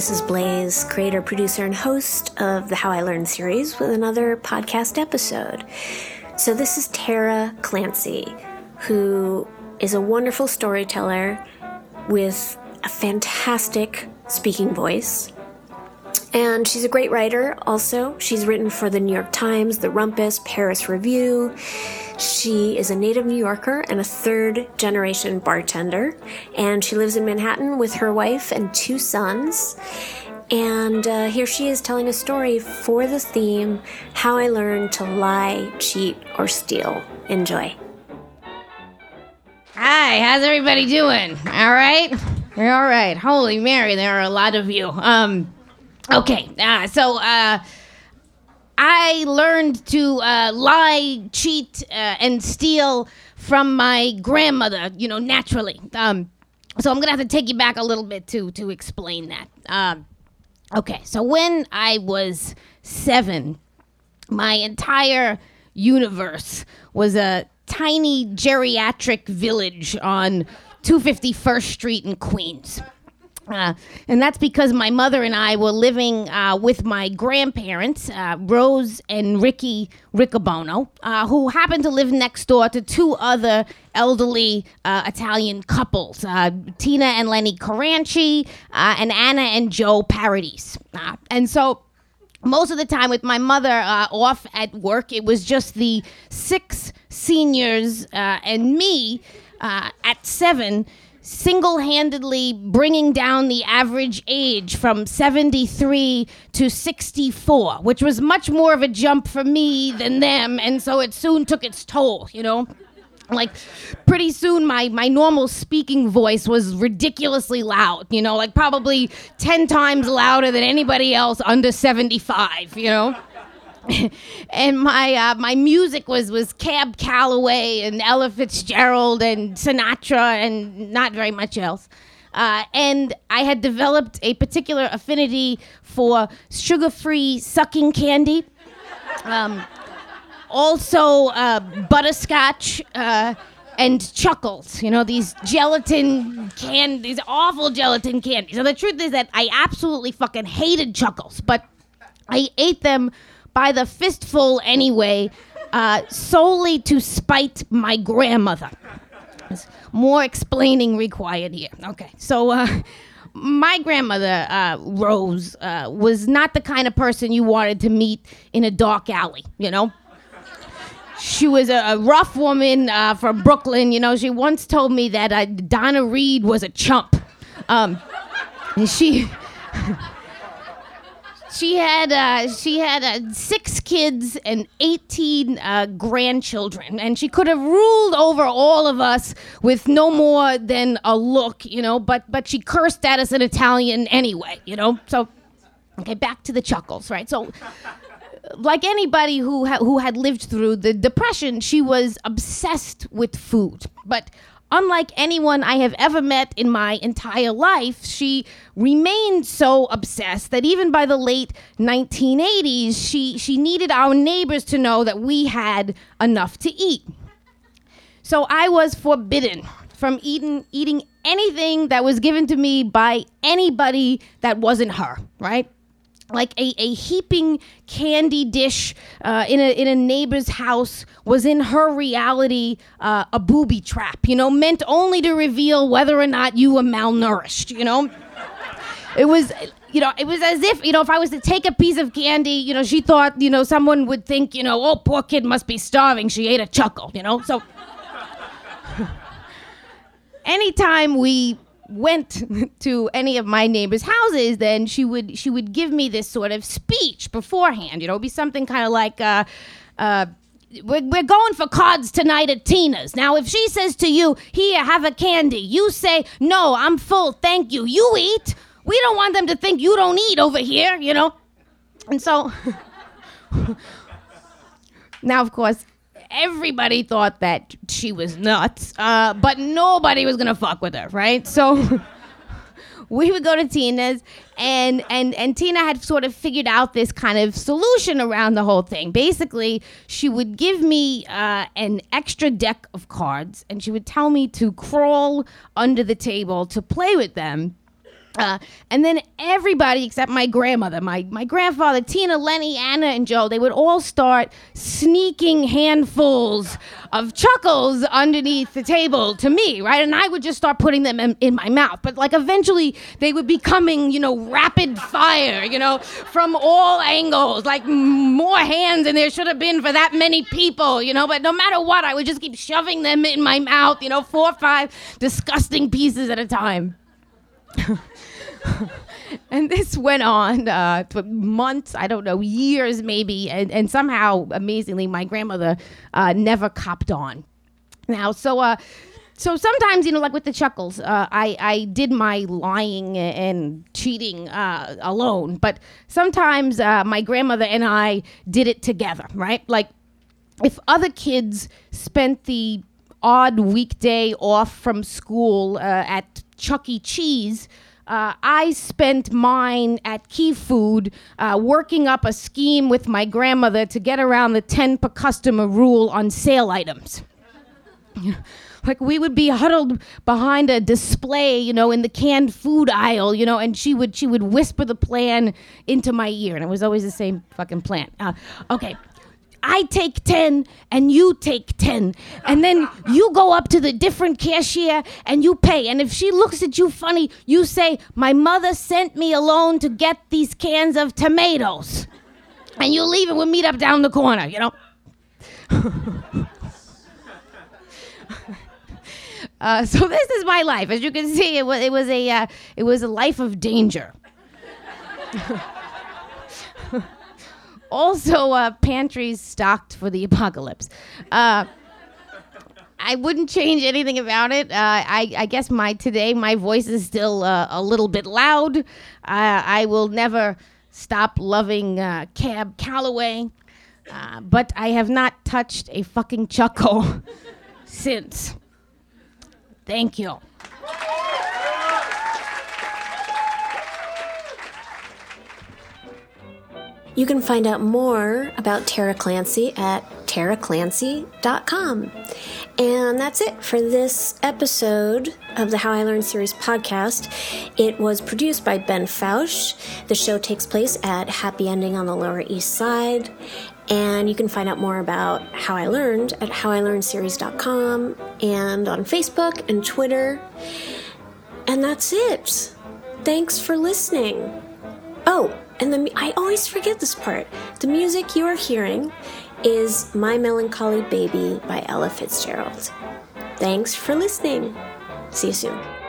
This is Blaze, creator, producer, and host of the How I Learned series with another podcast episode. So, this is Tara Clancy, who is a wonderful storyteller with a fantastic speaking voice. And she's a great writer also. She's written for the New York Times, the Rumpus, Paris Review. She is a native New Yorker and a third generation bartender. And she lives in Manhattan with her wife and two sons. And uh, here she is telling a story for the theme How I Learned to Lie, Cheat, or Steal. Enjoy. Hi, how's everybody doing? All right? You're all right. Holy Mary, there are a lot of you. Um, okay, uh, so uh, I learned to uh, lie, cheat, uh, and steal from my grandmother, you know, naturally. Um, so I'm gonna have to take you back a little bit to to explain that. Um, okay, so when I was seven, my entire universe was a tiny geriatric village on 251st Street in Queens. Uh, and that's because my mother and I were living uh, with my grandparents, uh, Rose and Ricky Riccobono, uh, who happened to live next door to two other elderly uh, Italian couples, uh, Tina and Lenny Caranci, and Anna and Joe Paradis. and so most of the time with my mother off at work, it was just the six seniors and me at seven single handedly bringing down the average age from 73 to 64, which was much more of a jump for me than them. And so it soon took its toll, you know? Like, pretty soon, my, my normal speaking voice was ridiculously loud, you know, like probably 10 times louder than anybody else under 75, you know? and my uh, my music was was Cab Calloway and Ella Fitzgerald and Sinatra and not very much else. Uh, and I had developed a particular affinity for sugar-free sucking candy. Um, also, uh, butterscotch uh, and chuckles. You know these gelatin can these awful gelatin candies. And the truth is that I absolutely fucking hated chuckles, but I ate them by the fistful anyway, uh, solely to spite my grandmother. There's more explaining required here. Okay, so uh, my grandmother, uh, Rose, uh, was not the kind of person you wanted to meet in a dark alley, you know? She was a, a rough woman uh, from Brooklyn. You know, she once told me that uh, Donna Reed was a chump. Um, and she. she had uh, she had uh, six kids and 18 uh, grandchildren and she could have ruled over all of us with no more than a look you know but but she cursed at us in italian anyway you know so okay back to the chuckles right? So like anybody who ha- who had lived through the depression she was obsessed with food but Unlike anyone I have ever met in my entire life, she remained so obsessed that even by the late 1980s, she, she needed our neighbors to know that we had enough to eat. So I was forbidden from eating, eating anything that was given to me by anybody that wasn't her, right? Like a, a heaping candy dish uh, in, a, in a neighbor's house was in her reality uh, a booby trap, you know, meant only to reveal whether or not you were malnourished, you know? it was, you know, it was as if, you know, if I was to take a piece of candy, you know, she thought, you know, someone would think, you know, oh, poor kid must be starving. She ate a chuckle, you know? So anytime we went to any of my neighbors' houses, then she would she would give me this sort of speech beforehand. You know, it'd be something kind of like. Uh, uh, we're, we're going for cards tonight at Tina's. Now, if she says to you, Here, have a candy, you say, No, I'm full, thank you. You eat. We don't want them to think you don't eat over here, you know? And so, now, of course, everybody thought that she was nuts, uh, but nobody was gonna fuck with her, right? So we would go to Tina's, and and and Tina had sort of figured out this kind of solution around the whole thing. Basically, she would give me uh, an extra deck of cards, and she would tell me to crawl under the table to play with them. Uh, and then everybody except my grandmother, my, my grandfather, Tina, Lenny, Anna, and Joe, they would all start sneaking handfuls of chuckles underneath the table to me, right? And I would just start putting them in, in my mouth. But like eventually they would be coming, you know, rapid fire, you know, from all angles, like more hands than there should have been for that many people, you know. But no matter what, I would just keep shoving them in my mouth, you know, four or five disgusting pieces at a time. and this went on uh, for months, I don't know, years maybe, and, and somehow, amazingly, my grandmother uh, never copped on. Now, so uh, so sometimes, you know, like with the chuckles, uh, I I did my lying and cheating uh, alone, but sometimes uh, my grandmother and I did it together, right? Like if other kids spent the odd weekday off from school uh, at Chuck E. Cheese. Uh, I spent mine at Key Food uh, working up a scheme with my grandmother to get around the 10 per customer rule on sale items. like we would be huddled behind a display, you know, in the canned food aisle, you know, and she would she would whisper the plan into my ear, and it was always the same fucking plan. Uh, okay, I take 10 and you take 10. And then you go up to the different cashier and you pay. And if she looks at you funny, you say, My mother sent me alone to get these cans of tomatoes. And you leave and we meet up down the corner, you know? uh, so this is my life. As you can see, it was, it was, a, uh, it was a life of danger. also uh, pantries stocked for the apocalypse. Uh, I wouldn't change anything about it. Uh, I, I, guess my today my voice is still uh, a little bit loud. Uh, I will never stop loving uh, Cab Calloway, but I have not touched a fucking chuckle since. Thank you. You can find out more about Tara Clancy at taraclancy.com. And that's it for this episode of the How I Learned series podcast. It was produced by Ben Fausch. The show takes place at Happy Ending on the Lower East Side. And you can find out more about How I Learned at howilearnedseries.com and on Facebook and Twitter. And that's it. Thanks for listening. Oh, and the I always forget this part. The music you are hearing is My Melancholy Baby by Ella Fitzgerald. Thanks for listening. See you soon.